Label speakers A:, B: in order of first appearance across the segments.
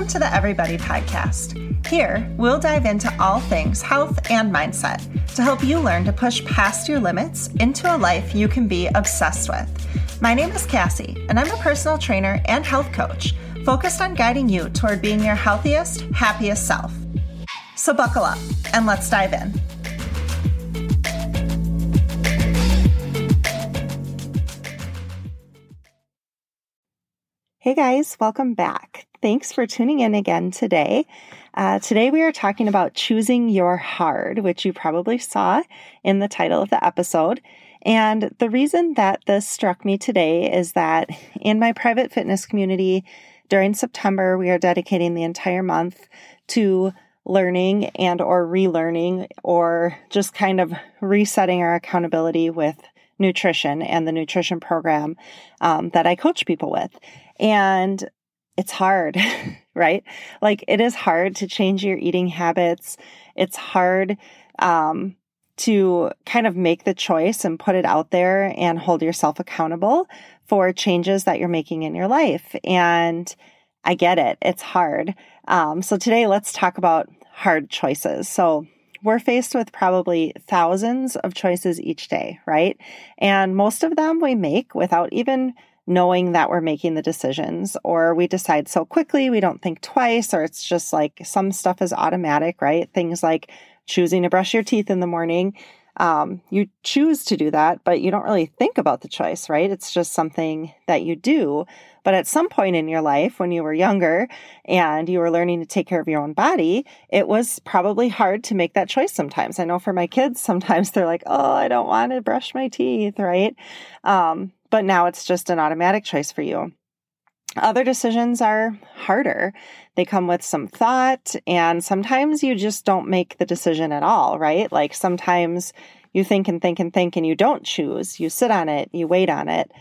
A: Welcome to the Everybody Podcast. Here, we'll dive into all things health and mindset to help you learn to push past your limits into a life you can be obsessed with. My name is Cassie, and I'm a personal trainer and health coach focused on guiding you toward being your healthiest, happiest self. So, buckle up and let's dive in. Hey guys, welcome back. Thanks for tuning in again today. Uh, today we are talking about choosing your hard, which you probably saw in the title of the episode. And the reason that this struck me today is that in my private fitness community during September, we are dedicating the entire month to learning and or relearning or just kind of resetting our accountability with nutrition and the nutrition program um, that I coach people with. And it's hard, right? Like it is hard to change your eating habits. It's hard um, to kind of make the choice and put it out there and hold yourself accountable for changes that you're making in your life. And I get it. It's hard. Um, so today let's talk about hard choices. So we're faced with probably thousands of choices each day, right? And most of them we make without even knowing that we're making the decisions, or we decide so quickly we don't think twice, or it's just like some stuff is automatic, right? Things like choosing to brush your teeth in the morning. Um, you choose to do that, but you don't really think about the choice, right? It's just something that you do. But at some point in your life, when you were younger and you were learning to take care of your own body, it was probably hard to make that choice sometimes. I know for my kids, sometimes they're like, oh, I don't want to brush my teeth, right? Um, but now it's just an automatic choice for you. Other decisions are harder. They come with some thought, and sometimes you just don't make the decision at all, right? Like sometimes you think and think and think and you don't choose. You sit on it, you wait on it.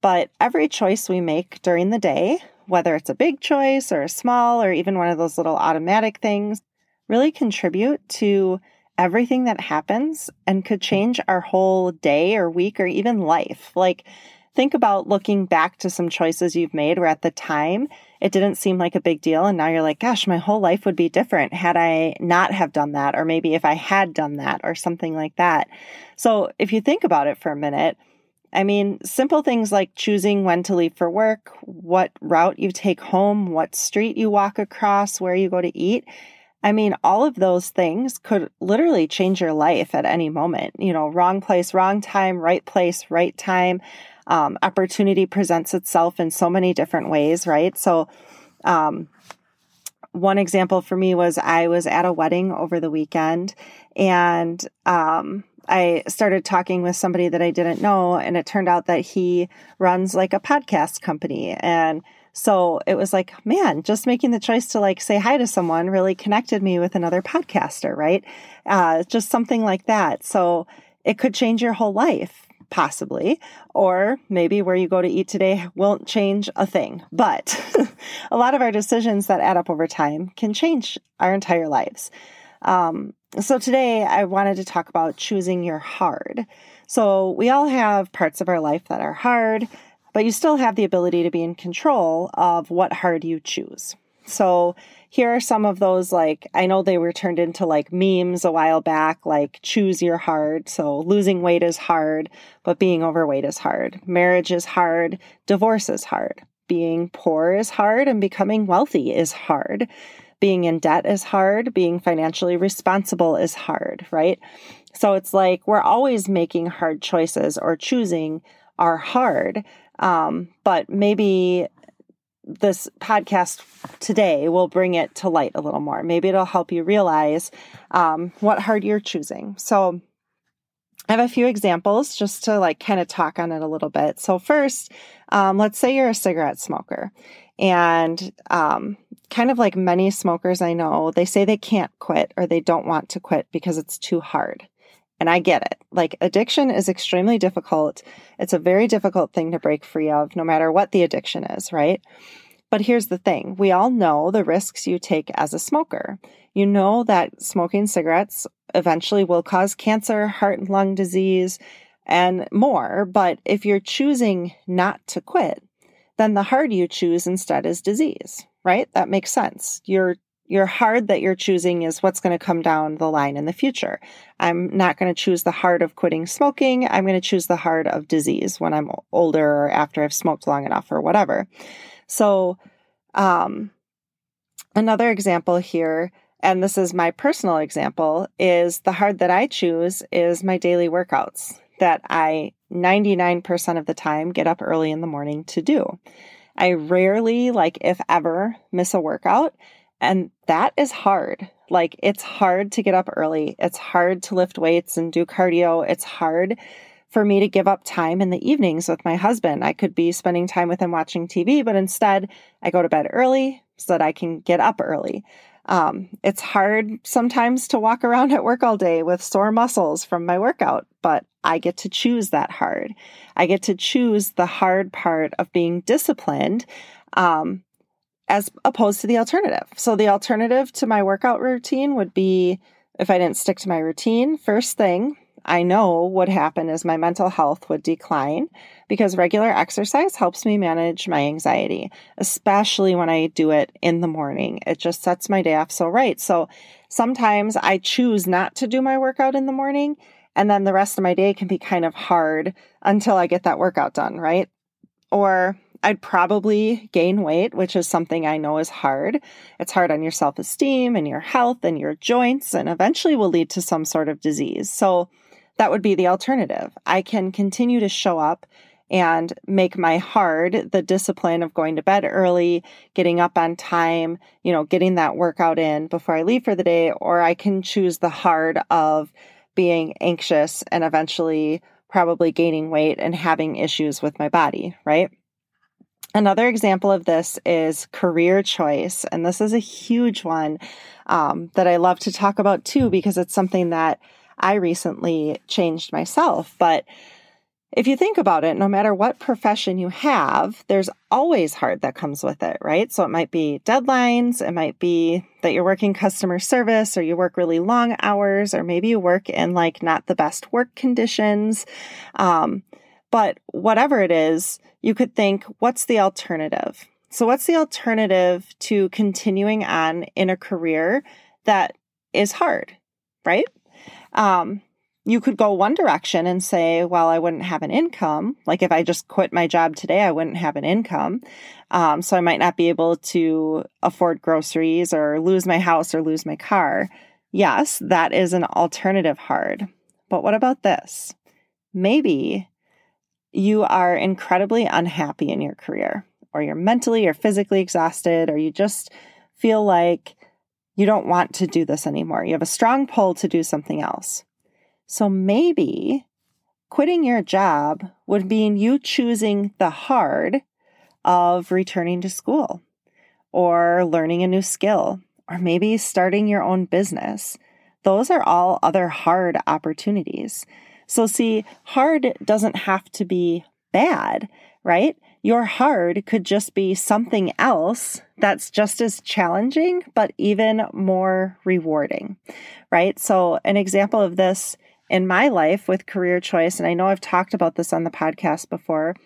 A: But every choice we make during the day, whether it's a big choice or a small or even one of those little automatic things, really contribute to everything that happens and could change our whole day or week or even life. Like, think about looking back to some choices you've made where at the time it didn't seem like a big deal and now you're like gosh my whole life would be different had i not have done that or maybe if i had done that or something like that so if you think about it for a minute I mean, simple things like choosing when to leave for work, what route you take home, what street you walk across, where you go to eat. I mean, all of those things could literally change your life at any moment. You know, wrong place, wrong time, right place, right time um, opportunity presents itself in so many different ways, right? So, um, one example for me was I was at a wedding over the weekend and um, I started talking with somebody that I didn't know, and it turned out that he runs like a podcast company. And so it was like, man, just making the choice to like say hi to someone really connected me with another podcaster, right? Uh, just something like that. So it could change your whole life possibly, or maybe where you go to eat today won't change a thing. But a lot of our decisions that add up over time can change our entire lives. Um, so today I wanted to talk about choosing your hard. So we all have parts of our life that are hard, but you still have the ability to be in control of what hard you choose. So here are some of those like I know they were turned into like memes a while back like choose your hard. So losing weight is hard, but being overweight is hard. Marriage is hard, divorce is hard. Being poor is hard and becoming wealthy is hard. Being in debt is hard, being financially responsible is hard, right? So it's like we're always making hard choices or choosing are hard. Um, but maybe this podcast today will bring it to light a little more. Maybe it'll help you realize um, what hard you're choosing. So, I have a few examples just to like kind of talk on it a little bit. So, first, um, let's say you're a cigarette smoker, and um, kind of like many smokers I know, they say they can't quit or they don't want to quit because it's too hard. And I get it. Like addiction is extremely difficult. It's a very difficult thing to break free of, no matter what the addiction is, right? But here's the thing we all know the risks you take as a smoker. You know that smoking cigarettes eventually will cause cancer, heart and lung disease, and more. But if you're choosing not to quit, then the hard you choose instead is disease, right? That makes sense. Your your hard that you're choosing is what's going to come down the line in the future. I'm not going to choose the hard of quitting smoking. I'm going to choose the hard of disease when I'm older or after I've smoked long enough or whatever. So, um, another example here, and this is my personal example, is the hard that I choose is my daily workouts that I 99% of the time get up early in the morning to do. I rarely, like if ever, miss a workout. And that is hard. Like it's hard to get up early. It's hard to lift weights and do cardio. It's hard for me to give up time in the evenings with my husband. I could be spending time with him watching TV, but instead I go to bed early so that I can get up early. Um, it's hard sometimes to walk around at work all day with sore muscles from my workout, but I get to choose that hard. I get to choose the hard part of being disciplined um, as opposed to the alternative. So, the alternative to my workout routine would be if I didn't stick to my routine, first thing, I know would happen is my mental health would decline because regular exercise helps me manage my anxiety, especially when I do it in the morning. It just sets my day off so right. So sometimes I choose not to do my workout in the morning, and then the rest of my day can be kind of hard until I get that workout done, right? Or I'd probably gain weight, which is something I know is hard. It's hard on your self esteem and your health and your joints, and eventually will lead to some sort of disease. So, that would be the alternative. I can continue to show up and make my hard the discipline of going to bed early, getting up on time, you know, getting that workout in before I leave for the day, or I can choose the hard of being anxious and eventually probably gaining weight and having issues with my body, right? Another example of this is career choice. And this is a huge one um, that I love to talk about too, because it's something that I recently changed myself. But if you think about it, no matter what profession you have, there's always hard that comes with it, right? So it might be deadlines, it might be that you're working customer service or you work really long hours, or maybe you work in like not the best work conditions. Um, but whatever it is, you could think, what's the alternative? So, what's the alternative to continuing on in a career that is hard, right? Um, you could go one direction and say, well, I wouldn't have an income. Like if I just quit my job today, I wouldn't have an income. Um, so I might not be able to afford groceries or lose my house or lose my car. Yes, that is an alternative hard. But what about this? Maybe you are incredibly unhappy in your career, or you're mentally or physically exhausted, or you just feel like you don't want to do this anymore. You have a strong pull to do something else. So maybe quitting your job would mean you choosing the hard of returning to school or learning a new skill or maybe starting your own business. Those are all other hard opportunities. So, see, hard doesn't have to be bad, right? Your hard could just be something else that's just as challenging, but even more rewarding, right? So, an example of this in my life with career choice, and I know I've talked about this on the podcast before,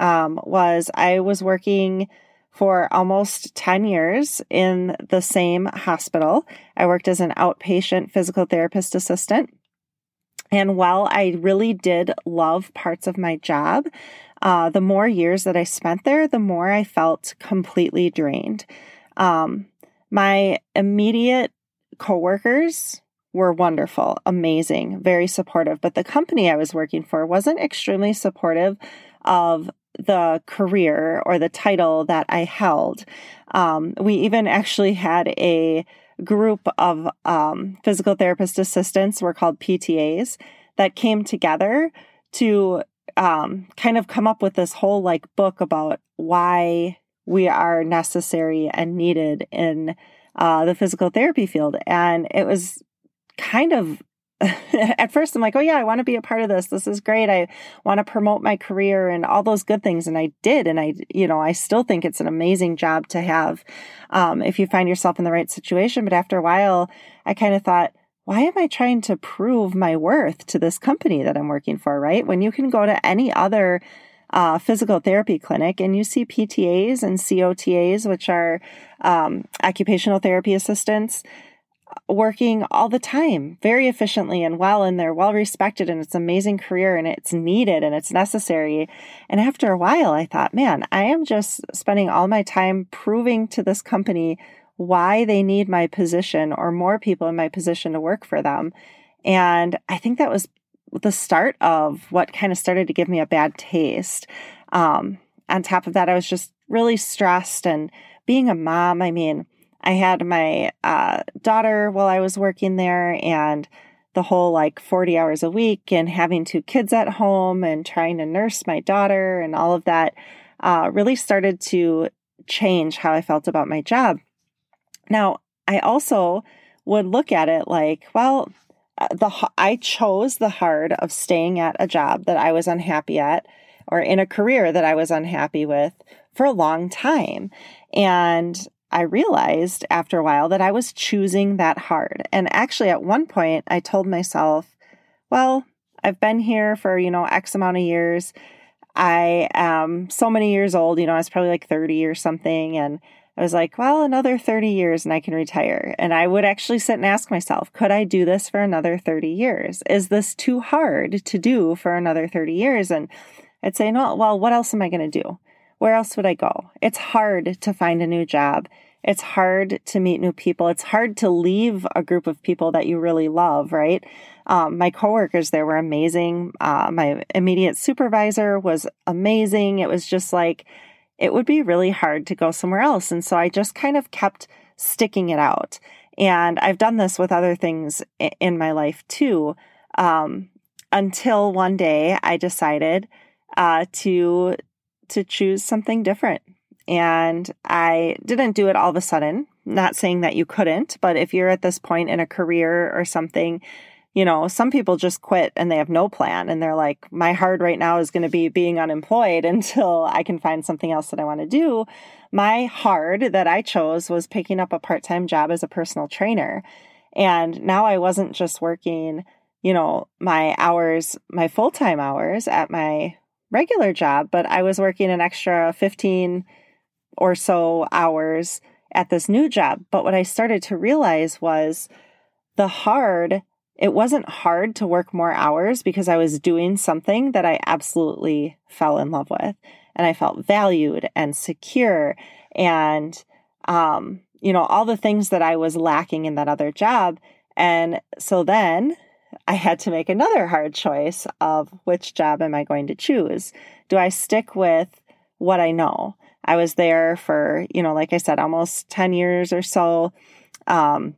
A: um, was I was working for almost 10 years in the same hospital. I worked as an outpatient physical therapist assistant. And while I really did love parts of my job, uh, the more years that I spent there, the more I felt completely drained. Um, my immediate coworkers were wonderful, amazing, very supportive. But the company I was working for wasn't extremely supportive of the career or the title that I held. Um, we even actually had a group of um, physical therapist assistants, we're called PTAs, that came together to um, kind of come up with this whole like book about why we are necessary and needed in uh, the physical therapy field. And it was kind of at first I'm like, oh yeah, I want to be a part of this. This is great. I want to promote my career and all those good things. And I did. And I, you know, I still think it's an amazing job to have um, if you find yourself in the right situation. But after a while, I kind of thought, why am I trying to prove my worth to this company that I'm working for, right? When you can go to any other uh, physical therapy clinic and you see PTAs and COTAs, which are um, occupational therapy assistants, working all the time very efficiently and well and they're well respected and it's an amazing career and it's needed and it's necessary and after a while i thought man i am just spending all my time proving to this company why they need my position or more people in my position to work for them and i think that was the start of what kind of started to give me a bad taste. Um, on top of that, I was just really stressed and being a mom. I mean, I had my uh, daughter while I was working there and the whole like 40 hours a week and having two kids at home and trying to nurse my daughter and all of that uh, really started to change how I felt about my job. Now, I also would look at it like, well, the I chose the hard of staying at a job that I was unhappy at or in a career that I was unhappy with for a long time. And I realized after a while that I was choosing that hard. And actually at one point I told myself, well, I've been here for, you know, X amount of years. I am so many years old, you know, I was probably like 30 or something and I was like, well, another 30 years and I can retire. And I would actually sit and ask myself, could I do this for another 30 years? Is this too hard to do for another 30 years? And I'd say, no, well, what else am I going to do? Where else would I go? It's hard to find a new job. It's hard to meet new people. It's hard to leave a group of people that you really love, right? Um, my coworkers there were amazing. Uh, my immediate supervisor was amazing. It was just like, it would be really hard to go somewhere else. And so I just kind of kept sticking it out. And I've done this with other things in my life too. Um, until one day I decided uh, to to choose something different. And I didn't do it all of a sudden. Not saying that you couldn't, but if you're at this point in a career or something, you know, some people just quit and they have no plan and they're like, my hard right now is going to be being unemployed until I can find something else that I want to do. My hard that I chose was picking up a part time job as a personal trainer. And now I wasn't just working, you know, my hours, my full time hours at my regular job, but I was working an extra 15 or so hours at this new job. But what I started to realize was the hard it wasn't hard to work more hours because I was doing something that I absolutely fell in love with and I felt valued and secure and um, you know all the things that I was lacking in that other job and so then I had to make another hard choice of which job am I going to choose do I stick with what I know I was there for you know like I said almost 10 years or so um,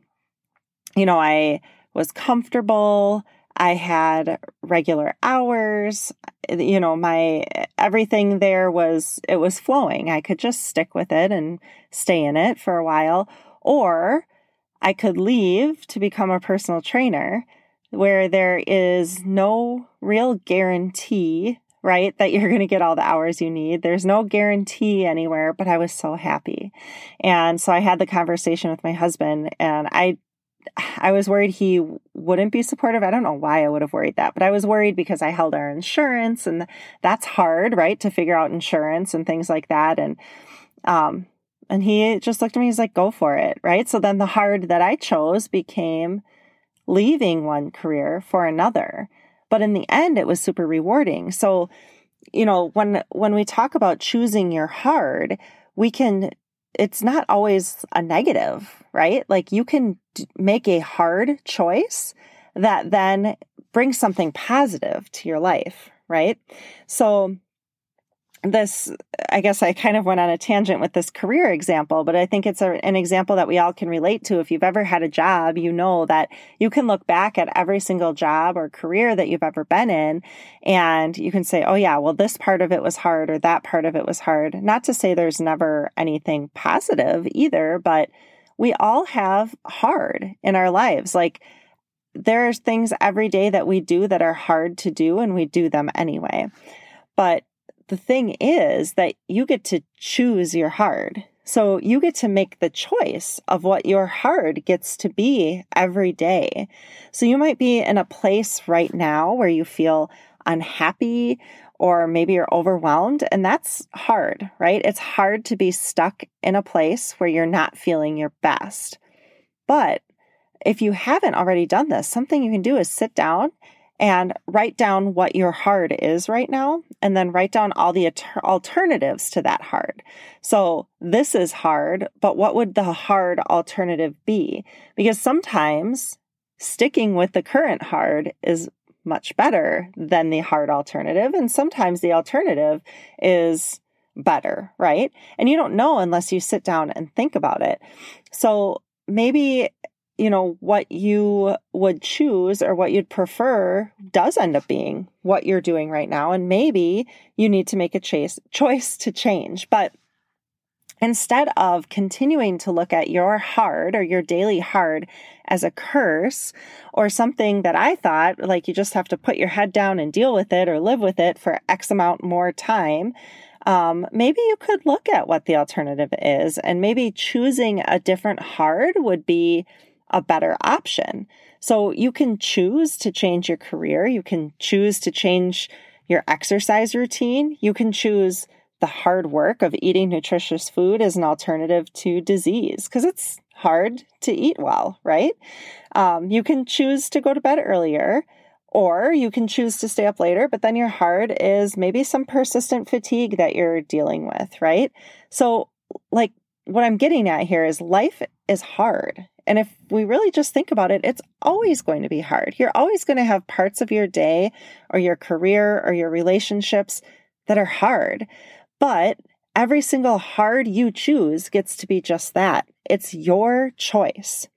A: you know I was comfortable. I had regular hours. You know, my everything there was, it was flowing. I could just stick with it and stay in it for a while. Or I could leave to become a personal trainer where there is no real guarantee, right, that you're going to get all the hours you need. There's no guarantee anywhere, but I was so happy. And so I had the conversation with my husband and I I was worried he wouldn't be supportive. I don't know why I would have worried that, but I was worried because I held our insurance and that's hard, right? To figure out insurance and things like that. And, um, and he just looked at me, he's like, go for it, right? So then the hard that I chose became leaving one career for another. But in the end, it was super rewarding. So, you know, when, when we talk about choosing your hard, we can it's not always a negative, right? Like you can make a hard choice that then brings something positive to your life, right? So this i guess i kind of went on a tangent with this career example but i think it's a, an example that we all can relate to. If you've ever had a job you know that you can look back at every single job or career that you've ever been in and you can say oh yeah well this part of it was hard or that part of it was hard. Not to say there's never anything positive either but we all have hard in our lives. Like there's things every day that we do that are hard to do and we do them anyway. But the thing is that you get to choose your hard. So you get to make the choice of what your hard gets to be every day. So you might be in a place right now where you feel unhappy or maybe you're overwhelmed, and that's hard, right? It's hard to be stuck in a place where you're not feeling your best. But if you haven't already done this, something you can do is sit down and write down what your hard is right now, and then write down all the alternatives to that hard. So, this is hard, but what would the hard alternative be? Because sometimes sticking with the current hard is much better than the hard alternative, and sometimes the alternative is better, right? And you don't know unless you sit down and think about it. So, maybe you know, what you would choose or what you'd prefer does end up being what you're doing right now. And maybe you need to make a chase, choice to change. But instead of continuing to look at your hard or your daily hard as a curse or something that I thought like you just have to put your head down and deal with it or live with it for X amount more time, um, maybe you could look at what the alternative is and maybe choosing a different hard would be a better option. So you can choose to change your career. You can choose to change your exercise routine. You can choose the hard work of eating nutritious food as an alternative to disease because it's hard to eat well, right? Um, you can choose to go to bed earlier, or you can choose to stay up later, but then your hard is maybe some persistent fatigue that you're dealing with, right? So, like, what I'm getting at here is life is hard. And if we really just think about it, it's always going to be hard. You're always going to have parts of your day or your career or your relationships that are hard. But every single hard you choose gets to be just that it's your choice.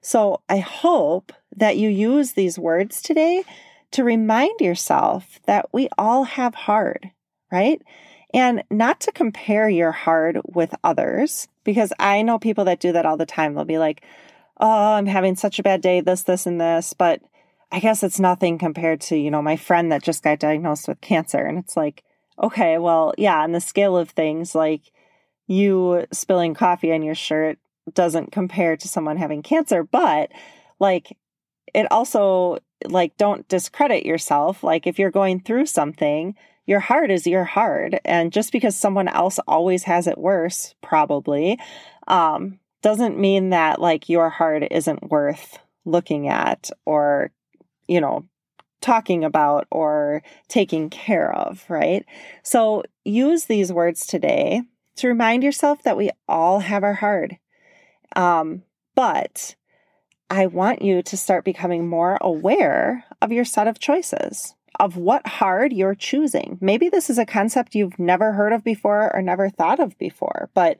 A: So I hope that you use these words today to remind yourself that we all have hard, right? And not to compare your hard with others, because I know people that do that all the time. They'll be like, oh, I'm having such a bad day, this, this, and this. But I guess it's nothing compared to, you know, my friend that just got diagnosed with cancer. And it's like, okay, well, yeah, on the scale of things, like you spilling coffee on your shirt doesn't compare to someone having cancer, but like it also, like, don't discredit yourself. Like, if you're going through something, your heart is your hard. And just because someone else always has it worse, probably, um, doesn't mean that like your heart isn't worth looking at or, you know, talking about or taking care of, right? So use these words today to remind yourself that we all have our hard. Um, but I want you to start becoming more aware of your set of choices, of what hard you're choosing. Maybe this is a concept you've never heard of before or never thought of before, but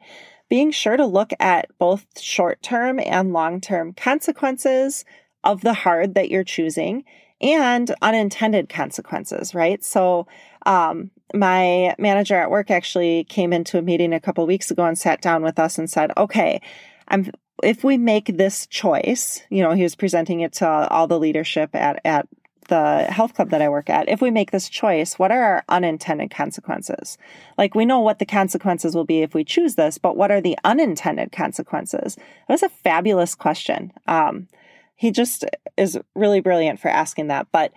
A: being sure to look at both short term and long term consequences of the hard that you're choosing and unintended consequences, right? So, um, my manager at work actually came into a meeting a couple weeks ago and sat down with us and said, okay, I'm, if we make this choice, you know, he was presenting it to all the leadership at, at the health club that I work at, if we make this choice, what are our unintended consequences? Like we know what the consequences will be if we choose this, but what are the unintended consequences? That was a fabulous question. Um, he just is really brilliant for asking that. But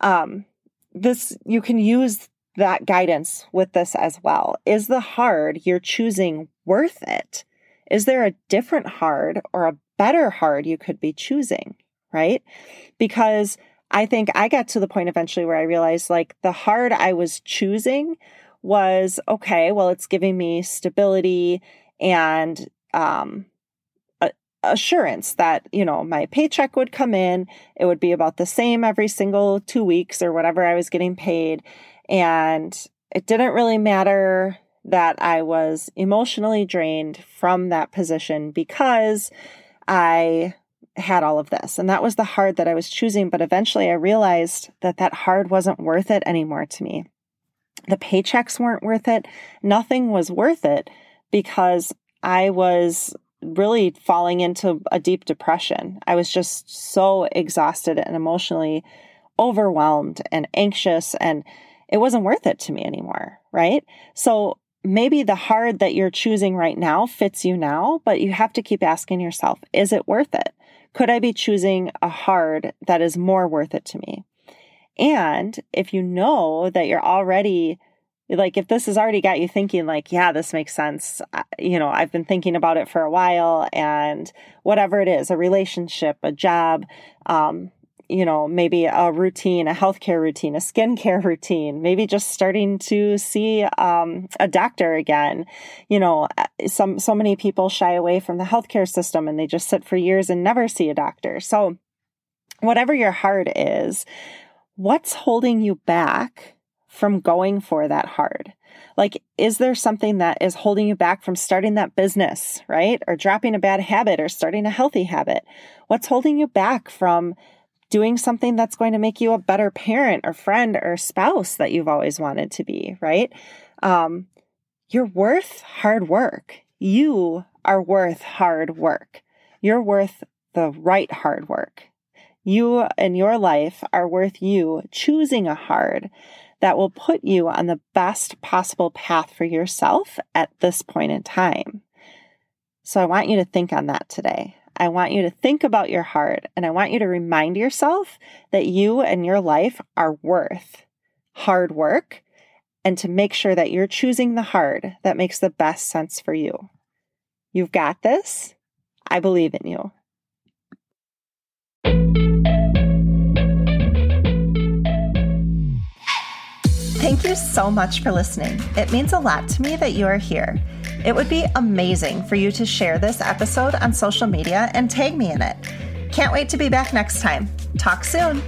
A: um, this, you can use that guidance with this as well. Is the hard you're choosing worth it? Is there a different hard or a better hard you could be choosing? Right? Because I think I got to the point eventually where I realized like the hard I was choosing was okay, well, it's giving me stability and um, assurance that, you know, my paycheck would come in. It would be about the same every single two weeks or whatever I was getting paid. And it didn't really matter that I was emotionally drained from that position because I had all of this. And that was the hard that I was choosing. But eventually I realized that that hard wasn't worth it anymore to me. The paychecks weren't worth it. Nothing was worth it because I was really falling into a deep depression. I was just so exhausted and emotionally overwhelmed and anxious, and it wasn't worth it to me anymore. Right. So maybe the hard that you're choosing right now fits you now, but you have to keep asking yourself, is it worth it? Could I be choosing a hard that is more worth it to me? And if you know that you're already like if this has already got you thinking like yeah this makes sense you know i've been thinking about it for a while and whatever it is a relationship a job um, you know, maybe a routine, a healthcare routine, a skincare routine, maybe just starting to see um, a doctor again. You know, some so many people shy away from the healthcare system and they just sit for years and never see a doctor. So, whatever your heart is, what's holding you back from going for that hard? Like, is there something that is holding you back from starting that business, right? Or dropping a bad habit or starting a healthy habit? What's holding you back from doing something that's going to make you a better parent or friend or spouse that you've always wanted to be, right? Um, you're worth hard work. You are worth hard work. You're worth the right hard work. You and your life are worth you choosing a hard that will put you on the best possible path for yourself at this point in time. So I want you to think on that today. I want you to think about your heart and I want you to remind yourself that you and your life are worth hard work and to make sure that you're choosing the hard that makes the best sense for you. You've got this. I believe in you. Thank you so much for listening. It means a lot to me that you are here. It would be amazing for you to share this episode on social media and tag me in it. Can't wait to be back next time. Talk soon.